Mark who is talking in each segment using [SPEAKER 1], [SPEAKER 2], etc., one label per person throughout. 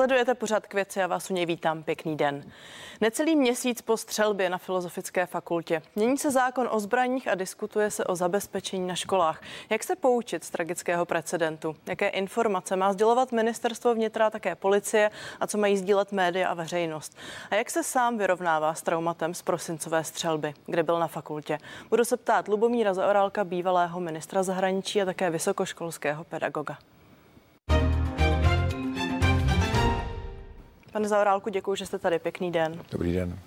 [SPEAKER 1] Sledujete pořád k věci a vás u něj vítám. Pěkný den. Necelý měsíc po střelbě na Filozofické fakultě. Mění se zákon o zbraních a diskutuje se o zabezpečení na školách. Jak se poučit z tragického precedentu? Jaké informace má sdělovat ministerstvo vnitra také policie a co mají sdílet média a veřejnost? A jak se sám vyrovnává s traumatem z prosincové střelby, kde byl na fakultě? Budu se ptát Lubomíra Zaorálka, bývalého ministra zahraničí a také vysokoškolského pedagoga. Pane Zaurálku, děkuji, že jste tady. Pěkný den.
[SPEAKER 2] Dobrý den.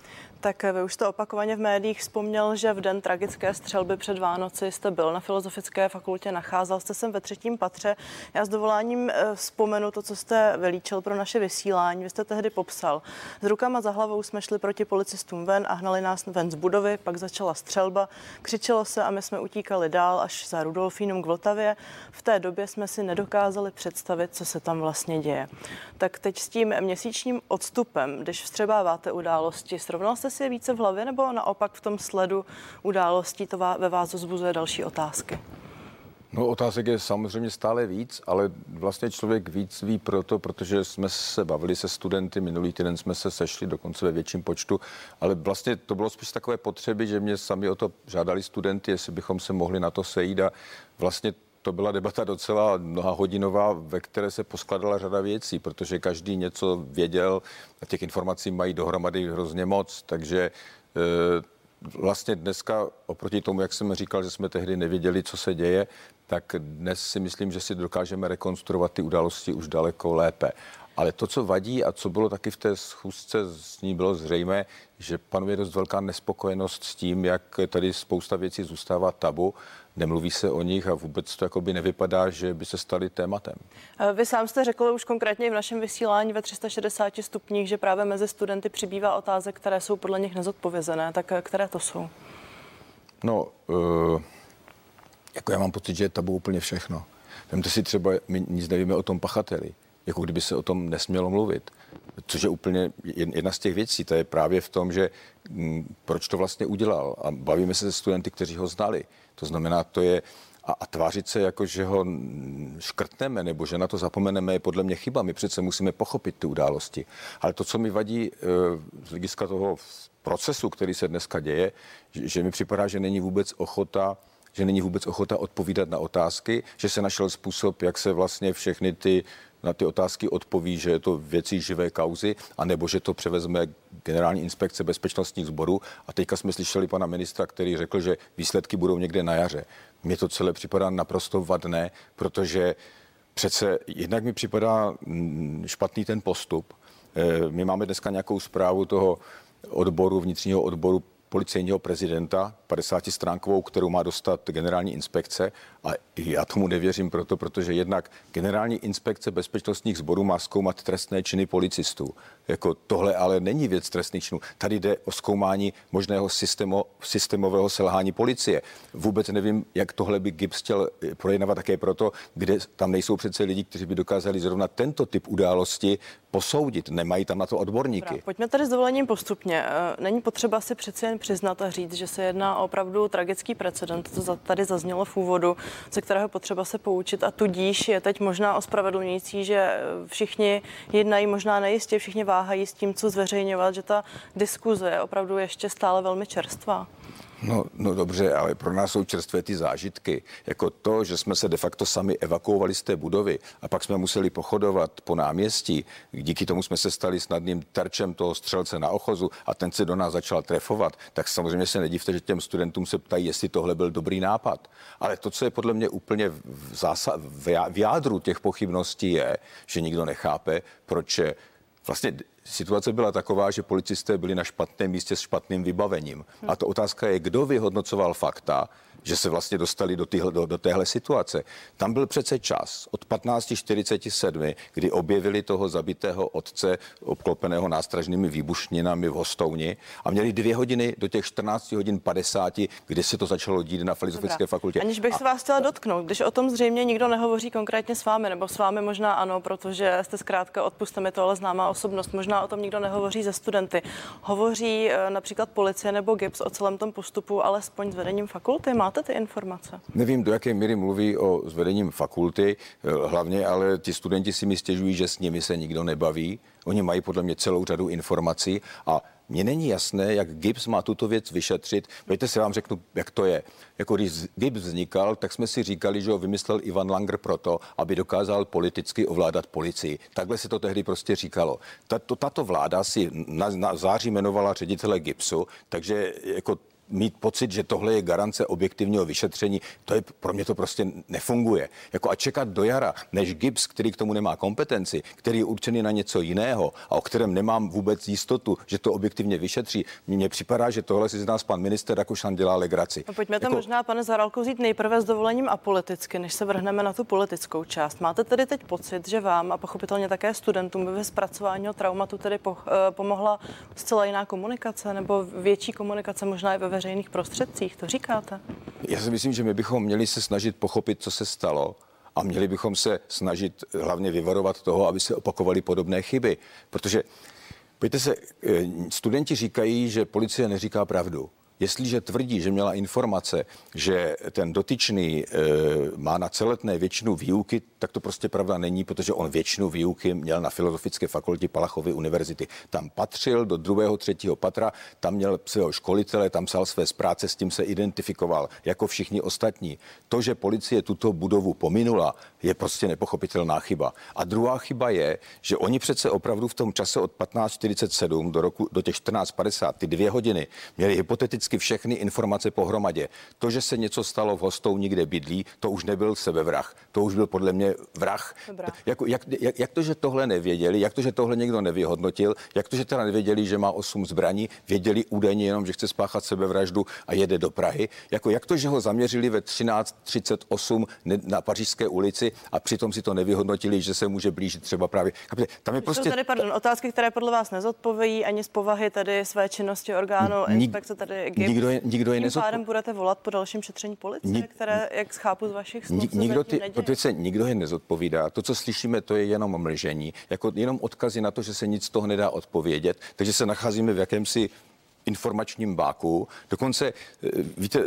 [SPEAKER 1] Tak vy už jste opakovaně v médiích vzpomněl, že v den tragické střelby před Vánoci jste byl na Filozofické fakultě, nacházel jste se ve třetím patře. Já s dovoláním eh, vzpomenu to, co jste vylíčil pro naše vysílání. Vy jste tehdy popsal. S rukama za hlavou jsme šli proti policistům ven a hnali nás ven z budovy, pak začala střelba, křičelo se a my jsme utíkali dál až za Rudolfínum k Vltavě. V té době jsme si nedokázali představit, co se tam vlastně děje. Tak teď s tím měsíčním odstupem, když vstřebáváte události, srovnal jste si je více v hlavě, nebo naopak v tom sledu událostí to ve vás zbuzuje další otázky?
[SPEAKER 2] No otázek je samozřejmě stále víc, ale vlastně člověk víc ví proto, protože jsme se bavili se studenty, minulý týden jsme se sešli dokonce ve větším počtu, ale vlastně to bylo spíš takové potřeby, že mě sami o to žádali studenty, jestli bychom se mohli na to sejít a vlastně to byla debata docela mnoha hodinová, ve které se poskladala řada věcí, protože každý něco věděl a těch informací mají dohromady hrozně moc, takže e, vlastně dneska oproti tomu, jak jsem říkal, že jsme tehdy nevěděli, co se děje, tak dnes si myslím, že si dokážeme rekonstruovat ty události už daleko lépe. Ale to, co vadí a co bylo taky v té schůzce s ní bylo zřejmé, že panuje dost velká nespokojenost s tím, jak tady spousta věcí zůstává tabu nemluví se o nich a vůbec to jakoby nevypadá, že by se stali tématem.
[SPEAKER 1] Vy sám jste řekl už konkrétně v našem vysílání ve 360 stupních, že právě mezi studenty přibývá otázek, které jsou podle nich nezodpovězené. Tak které to jsou?
[SPEAKER 2] No, uh, jako já mám pocit, že je tabu úplně všechno. Vemte si třeba, my nic nevíme o tom pachateli, jako kdyby se o tom nesmělo mluvit. Což je úplně jedna z těch věcí, to je právě v tom, že m, mm, proč to vlastně udělal. A bavíme se se studenty, kteří ho znali. To znamená, to je a, a tvářit se jako, že ho škrtneme nebo že na to zapomeneme, je podle mě chyba. My přece musíme pochopit ty události. Ale to, co mi vadí e, z hlediska toho procesu, který se dneska děje, že, že mi připadá, že není vůbec ochota že není vůbec ochota odpovídat na otázky, že se našel způsob, jak se vlastně všechny ty na ty otázky odpoví, že je to věcí živé kauzy, anebo že to převezme generální inspekce bezpečnostních sborů. A teďka jsme slyšeli pana ministra, který řekl, že výsledky budou někde na jaře. Mně to celé připadá naprosto vadné, protože přece jednak mi připadá mm, špatný ten postup. Eh, my máme dneska nějakou zprávu toho odboru, vnitřního odboru policejního prezidenta, 50 stránkovou, kterou má dostat generální inspekce. A já tomu nevěřím proto, protože jednak generální inspekce bezpečnostních sborů má zkoumat trestné činy policistů. Jako tohle ale není věc trestných činů. Tady jde o zkoumání možného systémo, systémového selhání policie. Vůbec nevím, jak tohle by Gibbs chtěl eh, projednávat také proto, kde tam nejsou přece lidi, kteří by dokázali zrovna tento typ události posoudit. Nemají tam na to odborníky. Dobrá,
[SPEAKER 1] pojďme tady s dovolením postupně. Eh, není potřeba si přece jen přiznat a říct, že se jedná o opravdu tragický precedent. To tady zaznělo v úvodu, ze kterého potřeba se poučit a tudíž je teď možná ospravedlňující, že eh, všichni jednají možná nejistě, všichni váhají s tím, co zveřejňovat, že ta diskuze je opravdu ještě stále velmi čerstvá.
[SPEAKER 2] No, no dobře, ale pro nás jsou čerstvé ty zážitky. Jako to, že jsme se de facto sami evakuovali z té budovy a pak jsme museli pochodovat po náměstí. Díky tomu jsme se stali snadným terčem toho střelce na ochozu a ten se do nás začal trefovat. Tak samozřejmě se nedivte, že těm studentům se ptají, jestli tohle byl dobrý nápad. Ale to, co je podle mě úplně v, zása- v jádru těch pochybností, je, že nikdo nechápe, proč vlastně situace byla taková, že policisté byli na špatném místě s špatným vybavením. A to otázka je, kdo vyhodnocoval fakta, že se vlastně dostali do, týhle, do, do téhle situace. Tam byl přece čas od 15.47, kdy objevili toho zabitého otce obklopeného nástražnými výbušninami v Hostouni a měli dvě hodiny do těch 14 hodin 50, kdy se to začalo dít na Filozofické fakultě.
[SPEAKER 1] Aniž bych a... se vás chtěla dotknout, když o tom zřejmě nikdo nehovoří konkrétně s vámi, nebo s vámi možná ano, protože jste zkrátka, odpuste mi to, ale známá osobnost, možná o tom nikdo nehovoří ze studenty. Hovoří eh, například policie nebo GIPS o celém tom postupu, alespoň s vedením fakulty. Má máte ty informace?
[SPEAKER 2] Nevím, do jaké míry mluví o zvedením fakulty, eh, hlavně, ale ti studenti si mi stěžují, že s nimi se nikdo nebaví. Oni mají podle mě celou řadu informací a mně není jasné, jak Gibbs má tuto věc vyšetřit. Pojďte se vám řeknu, jak to je. Jako když Gibbs vznikal, tak jsme si říkali, že ho vymyslel Ivan Langer proto, aby dokázal politicky ovládat policii. Takhle se to tehdy prostě říkalo. Tato, tato vláda si na, na září jmenovala ředitele Gibbsu, takže jako mít pocit, že tohle je garance objektivního vyšetření, to je pro mě to prostě nefunguje. Jako a čekat do jara, než Gibbs, který k tomu nemá kompetenci, který je určený na něco jiného a o kterém nemám vůbec jistotu, že to objektivně vyšetří, mně připadá, že tohle si z nás pan minister Rakušan dělá legraci.
[SPEAKER 1] No pojďme to jako... možná, pane Zaralko, vzít nejprve s dovolením a politicky, než se vrhneme na tu politickou část. Máte tedy teď pocit, že vám a pochopitelně také studentům by ve zpracování traumatu tedy po, eh, pomohla zcela jiná komunikace nebo větší komunikace možná i ve veřejných prostředcích, to říkáte?
[SPEAKER 2] Já si myslím, že my bychom měli se snažit pochopit, co se stalo a měli bychom se snažit hlavně vyvarovat toho, aby se opakovaly podobné chyby. Protože, pojďte se, eh, studenti říkají, že policie neříká pravdu. Jestliže tvrdí, že měla informace, že ten dotyčný e, má na celetné většinu výuky, tak to prostě pravda není, protože on většinu výuky měl na Filozofické fakultě Palachovy univerzity. Tam patřil do druhého, třetího patra, tam měl svého školitele, tam psal své zpráce, s tím se identifikoval jako všichni ostatní. To, že policie tuto budovu pominula, je prostě nepochopitelná chyba. A druhá chyba je, že oni přece opravdu v tom čase od 15.47 do, roku, do těch 14.50, ty dvě hodiny, měli hypoteticky všechny informace pohromadě. To, že se něco stalo v hostou někde bydlí, to už nebyl sebevrah. To už byl podle mě vrah. Jak, jak, jak, jak to, že tohle nevěděli, jak to, že tohle někdo nevyhodnotil, jak to, že teda nevěděli, že má osm zbraní, věděli údajně jenom, že chce spáchat sebevraždu a jede do Prahy. Jako, jak to, že ho zaměřili ve 13.38 na Pařížské ulici a přitom si to nevyhodnotili, že se může blížit třeba právě.
[SPEAKER 1] Tam je prostě... Jsou tady, pardon, otázky, které podle vás nezodpovějí ani z povahy tady své činnosti orgánu Nik, inspekce tady GIP.
[SPEAKER 2] Nikdo je, nikdo je
[SPEAKER 1] Tím pádem budete volat po dalším šetření policie, Nik, které, jak schápu z vašich slov,
[SPEAKER 2] nikdo, ty, protože se nikdo je nezodpovídá. To, co slyšíme, to je jenom mlžení, jako jenom odkazy na to, že se nic z toho nedá odpovědět, takže se nacházíme v jakémsi informačním báku. Dokonce, eh, víte,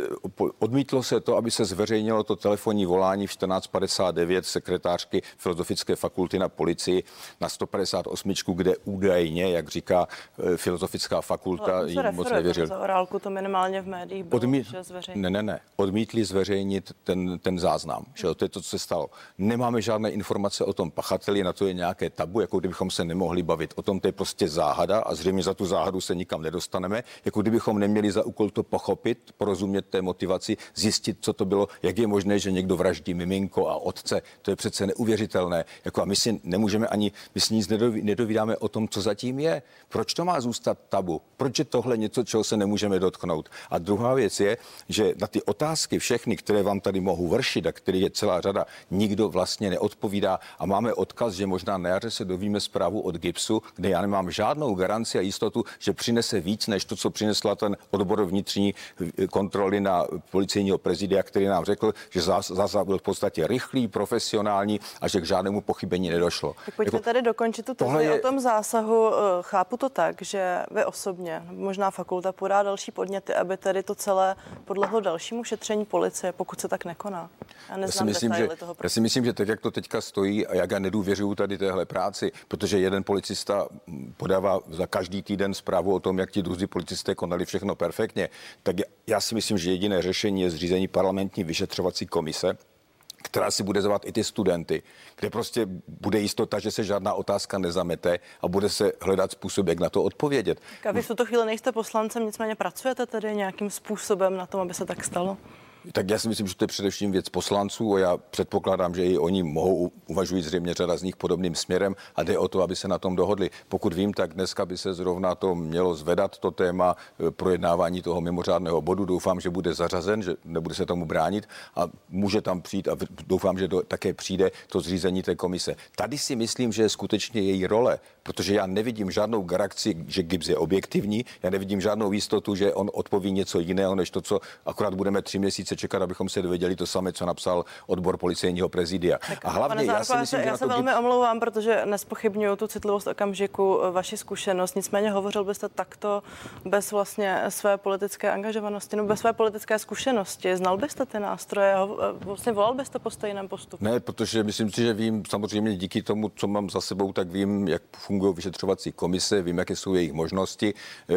[SPEAKER 2] odmítlo se to, aby se zveřejnilo to telefonní volání v 1459 sekretářky Filozofické fakulty na policii na 158, kde údajně, jak říká eh, Filozofická fakulta,
[SPEAKER 1] jí moc nevěřil. Za orálku to minimálně v médiích bylo, Odmí... že
[SPEAKER 2] Ne, ne, ne. Odmítli zveřejnit ten, ten záznam. Že? To je to, co se stalo. Nemáme žádné informace o tom pachateli, na to je nějaké tabu, jako kdybychom se nemohli bavit o tom, to je prostě záhada a zřejmě za tu záhadu se nikam nedostaneme jako kdybychom neměli za úkol to pochopit, porozumět té motivaci, zjistit, co to bylo, jak je možné, že někdo vraždí miminko a otce. To je přece neuvěřitelné. Jako a my si nemůžeme ani, my si nic nedovídáme o tom, co zatím je. Proč to má zůstat tabu? Proč je tohle něco, čeho se nemůžeme dotknout? A druhá věc je, že na ty otázky všechny, které vám tady mohu vršit a které je celá řada, nikdo vlastně neodpovídá a máme odkaz, že možná na jaře se dovíme zprávu od GIPSu, kde já nemám žádnou garanci a jistotu, že přinese víc než to, co přinesla ten odbor vnitřní kontroly na policejního prezidia, který nám řekl, že zásah byl v podstatě rychlý, profesionální a že k žádnému pochybení nedošlo.
[SPEAKER 1] Tak pojďme jako, tady dokončit tu tezi je... o tom zásahu. Eh, chápu to tak, že vy osobně, možná fakulta podá další podněty, aby tady to celé podlehlo dalšímu šetření policie, pokud se tak nekoná.
[SPEAKER 2] Já, já si myslím, že, toho já si myslím, že tak, jak to teďka stojí a jak já nedůvěřuju tady téhle práci, protože jeden policista podává za každý týden zprávu o tom, jak ti druzí policisté konali všechno perfektně, tak já si myslím, že jediné řešení je zřízení parlamentní vyšetřovací komise, která si bude zvat i ty studenty, kde prostě bude jistota, že se žádná otázka nezamete a bude se hledat způsob, jak na to odpovědět.
[SPEAKER 1] A vy v tuto chvíli nejste poslancem, nicméně pracujete tedy nějakým způsobem na tom, aby se tak stalo?
[SPEAKER 2] Tak já si myslím, že to je především věc poslanců a já předpokládám, že i oni mohou, uvažují zřejmě řada z nich podobným směrem a jde o to, aby se na tom dohodli. Pokud vím, tak dneska by se zrovna to mělo zvedat, to téma e, projednávání toho mimořádného bodu. Doufám, že bude zařazen, že nebude se tomu bránit a může tam přijít a doufám, že do, také přijde to zřízení té komise. Tady si myslím, že je skutečně její role, protože já nevidím žádnou garanci, že Gibbs je objektivní, já nevidím žádnou jistotu, že on odpoví něco jiného, než to, co akorát budeme tři měsíce přečekat, abychom se dověděli to samé, co napsal odbor policejního prezidia.
[SPEAKER 1] Tak, a hlavně já si myslím, já se velmi GIPS... omlouvám, protože nespochybnuju tu citlivost okamžiku, eh, vaši zkušenost. Nicméně hovořil byste takto bez vlastně své politické angažovanosti, no bez své politické zkušenosti. Znal byste ty nástroje, eh, vlastně volal byste po stejném postupu?
[SPEAKER 2] Ne, protože myslím si, že vím samozřejmě díky tomu, co mám za sebou, tak vím, jak fungují vyšetřovací komise, vím, jaké jsou jejich možnosti, eh,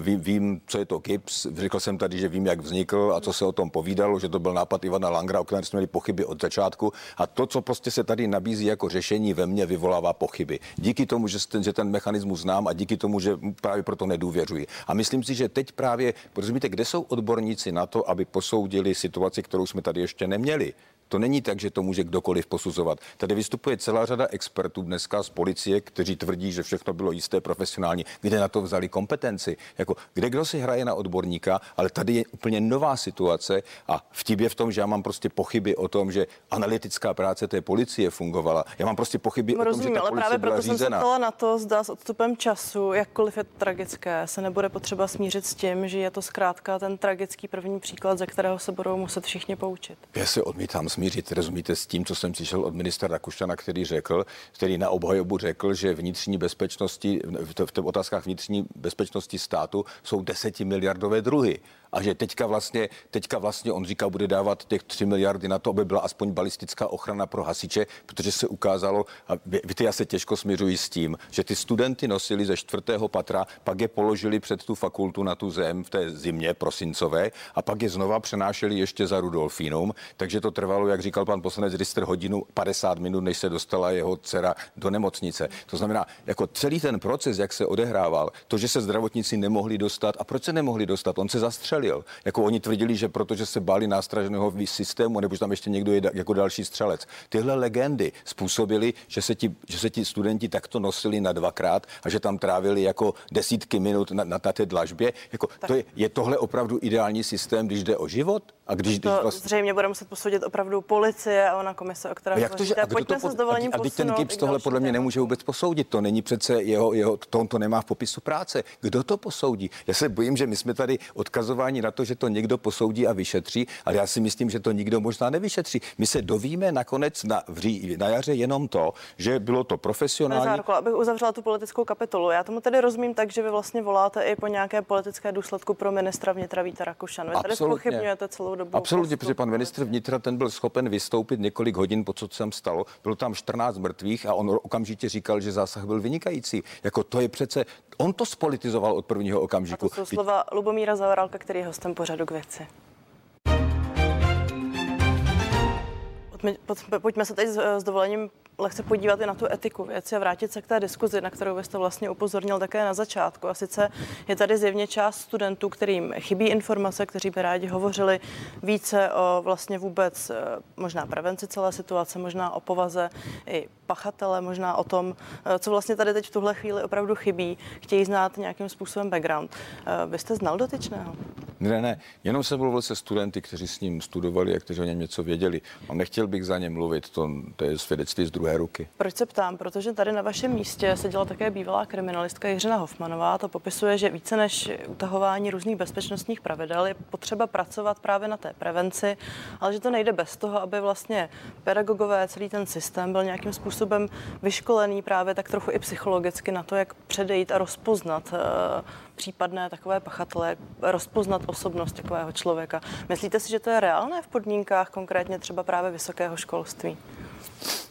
[SPEAKER 2] vím, vím co je to GIPS. Řekl jsem tady, že vím, jak vznikl a co se o tom povídalo, že to byl nápad Ivana Langra, o kterém jsme měli pochyby od začátku. A to, co prostě se tady nabízí jako řešení ve mně, vyvolává pochyby. Díky tomu, že ten, že ten mechanismus znám a díky tomu, že právě proto nedůvěřuji. A myslím si, že teď právě, rozumíte, kde jsou odborníci na to, aby posoudili situaci, kterou jsme tady ještě neměli. To není tak, že to může kdokoliv posuzovat. Tady vystupuje celá řada expertů dneska z policie, kteří tvrdí, že všechno bylo jisté profesionální. Kde na to vzali kompetenci? Jako, kde kdo si hraje na odborníka, ale tady je úplně nová situace a vtip je v tom, že já mám prostě pochyby o tom, že analytická práce té policie fungovala. Já mám prostě pochyby
[SPEAKER 1] Rozumím,
[SPEAKER 2] o tom, že ta
[SPEAKER 1] ale
[SPEAKER 2] právě
[SPEAKER 1] proto
[SPEAKER 2] řízena.
[SPEAKER 1] jsem se ptala na to, zda s odstupem času, jakkoliv je tragické, se nebude potřeba smířit s tím, že je to zkrátka ten tragický první příklad, ze kterého se budou muset všichni poučit.
[SPEAKER 2] Já se odmítám smířit, rozumíte, s tím, co jsem slyšel od ministra Rakušana, který řekl, který na obhajobu řekl, že vnitřní bezpečnosti, v, v, v otázkách vnitřní bezpečnosti státu jsou desetimiliardové druhy. A že teďka vlastně, teďka vlastně on říká, bude dávat těch 3 miliardy na to, aby byla aspoň balistická ochrana pro hasiče, protože se ukázalo, a víte, já se těžko směřuji s tím, že ty studenty nosili ze čtvrtého patra, pak je položili před tu fakultu na tu zem v té zimě prosincové a pak je znova přenášeli ještě za Rudolfínum, takže to trvalo, jak říkal pan poslanec Rister, hodinu 50 minut, než se dostala jeho dcera do nemocnice. To znamená, jako celý ten proces, jak se odehrával, to, že se zdravotníci nemohli dostat a proč se nemohli dostat, on se zastřelil. Jako oni tvrdili, že protože se báli nástražného systému, nebo že tam ještě někdo je jako další střelec. Tyhle legendy způsobily, že se ti, že se ti studenti takto nosili na dvakrát a že tam trávili jako desítky minut na, na, na té dlažbě. Jako, to je, je tohle opravdu ideální systém, když jde o život?
[SPEAKER 1] A když, to když vlastně... zřejmě bude muset posoudit opravdu policie a ona komise, o které
[SPEAKER 2] jak to, že, a Pojďme to, se s dovolením A, a ten GIPS tohle podle mě nemůže vůbec posoudit. To není přece jeho, jeho to, on to nemá v popisu práce. Kdo to posoudí? Já se bojím, že my jsme tady odkazováni na to, že to někdo posoudí a vyšetří, ale já si myslím, že to nikdo možná nevyšetří. My se dovíme nakonec na, vří, na jaře jenom to, že bylo to profesionální.
[SPEAKER 1] Zárko, abych uzavřela tu politickou kapitolu. Já tomu tedy rozumím tak, že vy vlastně voláte i po nějaké politické důsledku pro ministra vnitra Víta Rakušan. Vy tady spochybňujete celou dobu.
[SPEAKER 2] Absolutně, protože pan ministr vnitra ten byl schopen vystoupit několik hodin po co se stalo. Bylo tam 14 mrtvých a on okamžitě říkal, že zásah byl vynikající. Jako to je přece, on to spolitizoval od prvního okamžiku. A
[SPEAKER 1] to jsou slova Lubomíra Zavaralka, který je hostem pořadu k věci. Pojďme se teď s dovolením lehce podívat i na tu etiku věci a vrátit se k té diskuzi, na kterou byste vlastně upozornil také na začátku. A sice je tady zjevně část studentů, kterým chybí informace, kteří by rádi hovořili více o vlastně vůbec eh, možná prevenci celé situace, možná o povaze i pachatele, možná o tom, eh, co vlastně tady teď v tuhle chvíli opravdu chybí. Chtějí znát nějakým způsobem background. Eh, vy jste znal dotyčného?
[SPEAKER 2] Ne, ne, jenom jsem mluvil se studenty, kteří s ním studovali a kteří o něm něco věděli. A nechtěl bych za ně mluvit, to, to je svědectví z druhé ruky.
[SPEAKER 1] Proč se ptám? Protože tady na vašem místě seděla také bývalá kriminalistka Jiřina Hofmanová. To popisuje, že více než utahování různých bezpečnostních pravidel je potřeba pracovat právě na té prevenci, ale že to nejde bez toho, aby vlastně pedagogové, celý ten systém byl nějakým způsobem vyškolený právě tak trochu i psychologicky na to, jak předejít a rozpoznat uh, případné takové pachatele, rozpoznat osobnost takového člověka. Myslíte si, že to je reálné v podmínkách konkrétně třeba právě vysokého školství?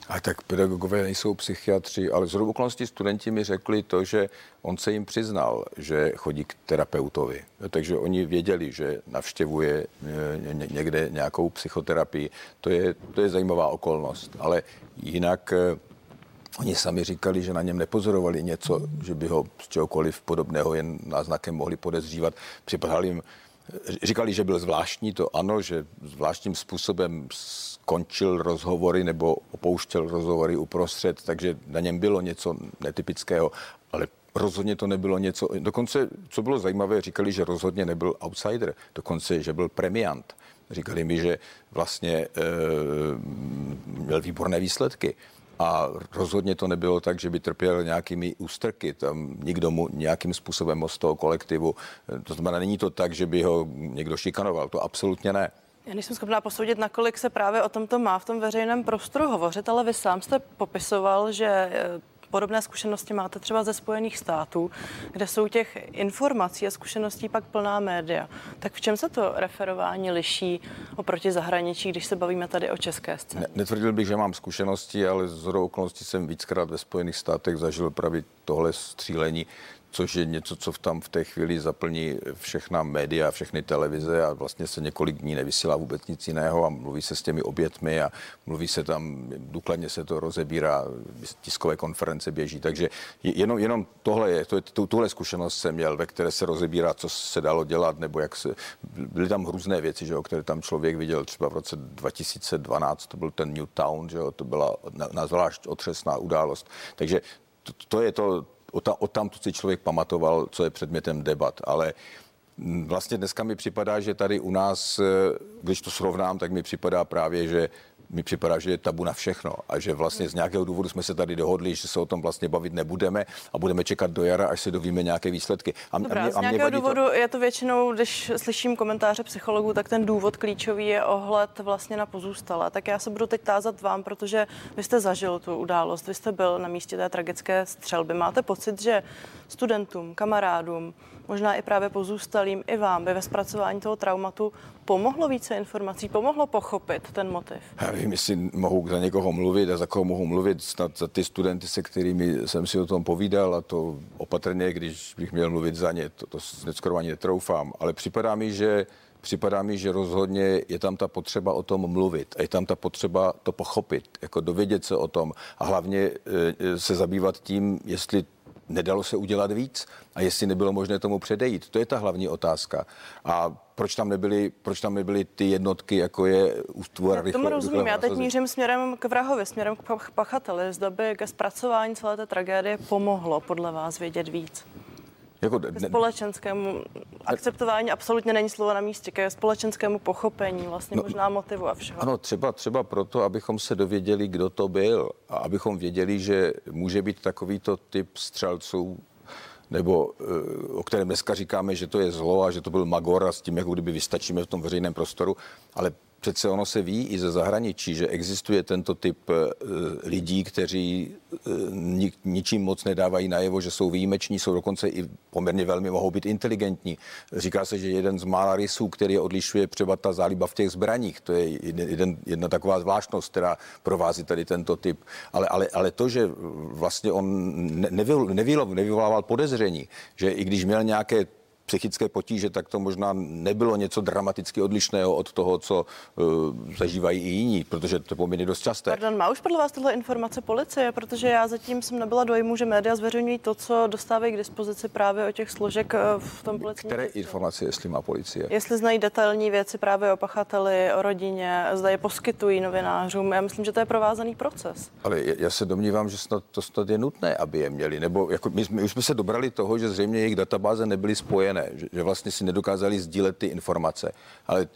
[SPEAKER 2] A tak pedagogové nejsou psychiatři, ale z okolností studenti mi řekli to, že on se jim přiznal, že chodí k terapeutovi. Takže oni věděli, že navštěvuje eh, někde nějakou psychoterapii. To je, to je zajímavá okolnost. Ale jinak eh, Oni sami říkali, že na něm nepozorovali něco, že by ho z čehokoliv podobného jen náznakem mohli podezřívat. Připadal jim, říkali, že byl zvláštní, to ano, že zvláštním způsobem skončil rozhovory nebo opouštěl rozhovory uprostřed, takže na něm bylo něco netypického, ale rozhodně to nebylo něco. Dokonce, co bylo zajímavé, říkali, že rozhodně nebyl outsider, dokonce, že byl premiant. Říkali mi, že vlastně e, měl výborné výsledky. A rozhodně to nebylo tak, že by trpěl nějakými ústrky. Tam nikdo mu nějakým způsobem z toho kolektivu. To znamená, není to tak, že by ho někdo šikanoval. To absolutně ne.
[SPEAKER 1] Já nejsem schopná posoudit, nakolik se právě o tomto má v tom veřejném prostoru hovořit, ale vy sám jste popisoval, že eh, podobné zkušenosti máte třeba ze Spojených států, kde jsou těch informací a zkušeností pak plná média. Tak v čem se to referování liší oproti zahraničí, když se bavíme tady o české scéně?
[SPEAKER 2] Ne, netvrdil bych, že mám zkušenosti, ale z okolností jsem víckrát ve Spojených státech zažil právě tohle střílení což je něco, co v tam v té chvíli zaplní všechna média, všechny televize a vlastně se několik dní nevysílá vůbec nic jiného a mluví se s těmi obětmi a mluví se tam, důkladně se to rozebírá, tiskové konference běží, takže jenom, jenom tohle je, to je, tuhle zkušenost jsem měl, ve které se rozebírá, co se dalo dělat, nebo jak se, byly tam různé věci, že jo, které tam člověk viděl třeba v roce 2012, to byl ten Newtown, že jo, to byla na, na zvlášť otřesná událost, takže to, to je to, o, tam to si člověk pamatoval, co je předmětem debat, ale vlastně dneska mi připadá, že tady u nás, eh, když to srovnám, tak mi připadá právě, že mi připadá, že je tabu na všechno a že vlastně z nějakého důvodu jsme se tady dohodli, že se o tom vlastně bavit nebudeme a budeme čekat do jara, až se dovíme nějaké výsledky.
[SPEAKER 1] A, Dobrá, a mě, z nějakého důvodu to... je to většinou, když slyším komentáře psychologů, tak ten důvod klíčový je ohled vlastně na pozůstalé. Tak já se budu teď tázat vám, protože vy jste zažil tu událost, vy jste byl na místě té tragické střelby. Máte pocit, že studentům, kamarádům, možná i právě pozůstalým, i vám by ve zpracování toho traumatu pomohlo více informací, pomohlo pochopit ten motiv?
[SPEAKER 2] Já vím, jestli mohu za někoho mluvit a za koho mohu mluvit, snad za ty studenty, se kterými jsem si o tom povídal a to opatrně, když bych měl mluvit za ně, to, to skoro ani netroufám, ale připadá mi, že připadá mi, že rozhodně je tam ta potřeba o tom mluvit. A je tam ta potřeba to pochopit, jako dovědět se o tom. A hlavně e, e se zabývat tím, jestli nedalo se udělat víc a jestli nebylo možné tomu předejít. To je ta hlavní otázka. A proč tam nebyly, proč tam nebyly ty jednotky, jako je ústvu
[SPEAKER 1] rychle, tomu rozumím. Já teď mířím směrem k vrahovi, směrem k pachateli. Zda by ke zpracování celé té tragédie pomohlo podle vás vědět víc. Jako ne, společenskému akceptování absolutně není slovo na místě, ke společenskému pochopení, vlastně no, možná motivu a všeho.
[SPEAKER 2] Ano, třeba, třeba proto, abychom se dověděli, kdo to byl a abychom věděli, že může být takovýto typ střelců nebo eh, o kterém dneska říkáme, že to je zlo a že to byl Magor a s tím jako kdyby vystačíme v tom veřejném prostoru, ale Přece ono se ví i ze zahraničí, že existuje tento typ eh, lidí, kteří eh, ničím moc nedávají najevo, že jsou výjimeční, jsou dokonce i poměrně velmi mohou být inteligentní. Říká se, že jeden z mála rysů, který je odlišuje třeba ta záliba v těch zbraních, to je jeden, jedna taková zvláštnost, která provází tady tento typ. Ale, ale, ale to, že vlastně on nevyvolával podezření, že i když měl nějaké psychické potíže, tak to možná nebylo něco dramaticky odlišného od toho, co uh, zažívají i jiní, protože to poměrně dost časté.
[SPEAKER 1] Pardon, má už podle vás tyhle informace policie? Protože já zatím jsem nebyla dojmu, že média zveřejňují to, co dostávají k dispozici právě o těch složek eh, v tom policii.
[SPEAKER 2] Které informace, jestli má policie?
[SPEAKER 1] Jestli znají detailní věci právě o pachateli, o rodině, zda je poskytují novinářům. Já myslím, že to je provázaný proces.
[SPEAKER 2] Ale já se domnívám, že snad, to snad je nutné, aby je měli. Nebo jako my, my už jsme se dobrali toho, že zřejmě jejich databáze nebyly spojené že, že vlastně si nedokázali sdílet ty informace. Ale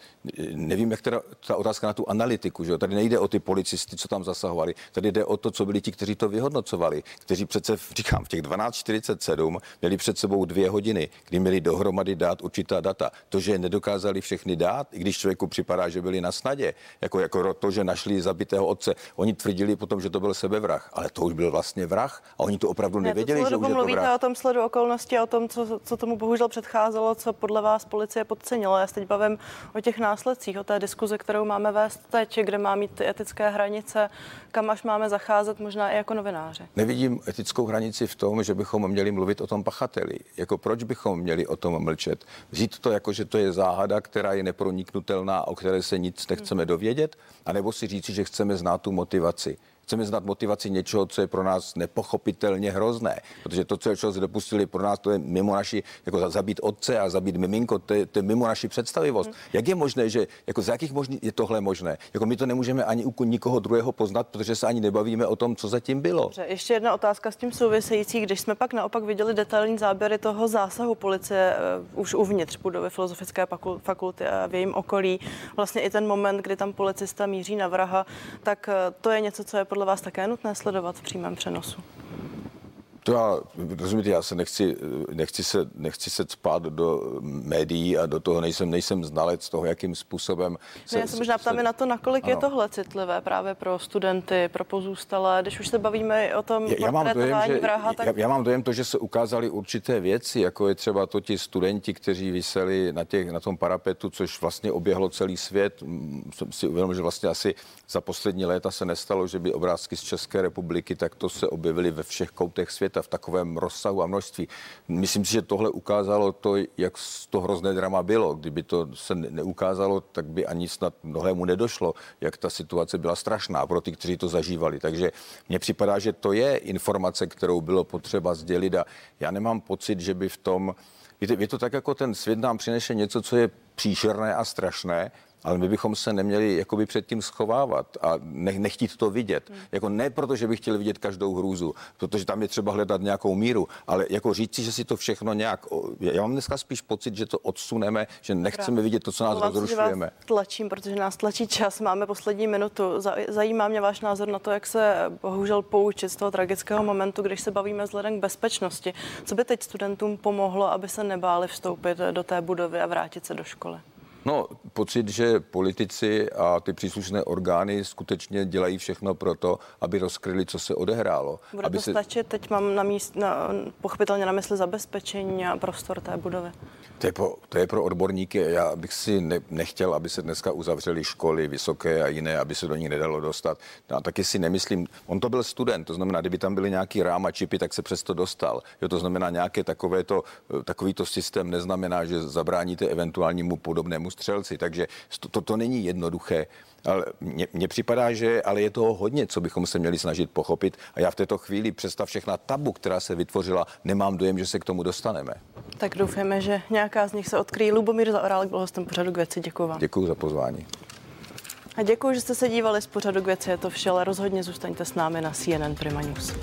[SPEAKER 2] nevím, jak teda ta otázka na tu analytiku, že tady nejde o ty policisty, co tam zasahovali, tady jde o to, co byli ti, kteří to vyhodnocovali, kteří přece, říkám, v těch 12.47 měli před sebou dvě hodiny, kdy měli dohromady dát určitá data. To, že nedokázali všechny dát, i když člověku připadá, že byli na snadě, jako, jako to, že našli zabitého otce, oni tvrdili potom, že to byl sebevrah, ale to už byl vlastně vrah a oni to opravdu nevěděli,
[SPEAKER 1] ne,
[SPEAKER 2] to že už je to vrah.
[SPEAKER 1] o tom sledu okolností, o tom, co, co tomu bohužel předcházelo, co podle vás policie podcenila. Já se teď bavím o těch následcích, o té diskuze, kterou máme vést teď, kde má mít ty etické hranice, kam až máme zacházet, možná i jako novináři.
[SPEAKER 2] Nevidím etickou hranici v tom, že bychom měli mluvit o tom pachateli. Jako proč bychom měli o tom mlčet? Vzít to jako, že to je záhada, která je neproniknutelná, o které se nic nechceme dovědět, anebo si říci, že chceme znát tu motivaci chceme znát motivaci něčeho, co je pro nás nepochopitelně hrozné. Protože to, co se dopustili pro nás, to je mimo naši, jako zabít otce a zabít miminko, to je, to je mimo naši představivost. Hmm. Jak je možné, že jako z jakých možný je tohle možné? Jako my to nemůžeme ani u nikoho druhého poznat, protože se ani nebavíme o tom, co zatím bylo.
[SPEAKER 1] Dobře, ještě jedna otázka s tím související. Když jsme pak naopak viděli detailní záběry toho zásahu policie uh, už uvnitř budovy Filozofické fakulty a v jejím okolí, vlastně i ten moment, kdy tam policista míří na vraha, tak uh, to je něco, co je podle vás také nutné sledovat v přímém přenosu?
[SPEAKER 2] To já, rozumíte, já se nechci, nechci se, nechci se spát do médií a do toho nejsem, nejsem znalec toho, jakým způsobem.
[SPEAKER 1] Se, no já se možná ptám na to, nakolik ano. je tohle citlivé právě pro studenty, pro pozůstalé, když už se bavíme o tom
[SPEAKER 2] já, já mám dojem, že,
[SPEAKER 1] vraha, tak...
[SPEAKER 2] já, já mám dojem to, že se ukázaly určité věci, jako je třeba to ti studenti, kteří vyseli na, těch, na tom parapetu, což vlastně oběhlo celý svět. Jsem si uvědomil, že vlastně asi za poslední léta se nestalo, že by obrázky z České republiky takto se objevily ve všech koutech světa v takovém rozsahu a množství. Myslím si, že tohle ukázalo to, jak to hrozné drama bylo. Kdyby to se neukázalo, tak by ani snad mnohému nedošlo, jak ta situace byla strašná pro ty, kteří to zažívali. Takže mně připadá, že to je informace, kterou bylo potřeba sdělit a já nemám pocit, že by v tom Víte, je to tak, jako ten svět nám přinese něco, co je příšerné a strašné ale my bychom se neměli jakoby před tím schovávat a ne, nechtít to vidět. Hmm. Jako ne proto, že bych chtěl vidět každou hrůzu, protože tam je třeba hledat nějakou míru, ale jako říci, že si to všechno nějak... Já mám dneska spíš pocit, že to odsuneme, že nechceme vidět to, co nás rozrušujeme.
[SPEAKER 1] Tlačím, protože nás tlačí čas, máme poslední minutu. Zajímá mě váš názor na to, jak se bohužel poučit z toho tragického momentu, když se bavíme vzhledem k bezpečnosti. Co by teď studentům pomohlo, aby se nebáli vstoupit do té budovy a vrátit se do školy?
[SPEAKER 2] No, pocit, že politici a ty příslušné orgány skutečně dělají všechno pro to, aby rozkryli, co se odehrálo.
[SPEAKER 1] Bude
[SPEAKER 2] aby
[SPEAKER 1] to se... stačit? Teď mám na míst, na, pochopitelně na mysli zabezpečení a prostor té budovy.
[SPEAKER 2] To je, pro, to je pro odborníky. Já bych si ne, nechtěl, aby se dneska uzavřely školy vysoké a jiné, aby se do nich nedalo dostat. No a taky si nemyslím, on to byl student, to znamená, kdyby tam byly nějaký rám a čipy, tak se přesto dostal. Jo, to znamená, nějaké takovéto, takovýto systém neznamená, že zabráníte eventuálnímu podobnému střelci. Takže to, to, to není jednoduché. Ale mně připadá, že ale je toho hodně, co bychom se měli snažit pochopit. A já v této chvíli představ všechna tabu, která se vytvořila, nemám dojem, že se k tomu dostaneme.
[SPEAKER 1] Tak doufáme, že nějaká z nich se odkryjí. Lubomír Zaorálek byl hostem pořadu k věci. Děkuji vám.
[SPEAKER 2] Děkuji za pozvání.
[SPEAKER 1] A děkuji, že jste se dívali z pořadu k věci. Je to vše, ale rozhodně zůstaňte s námi na CNN Prima News.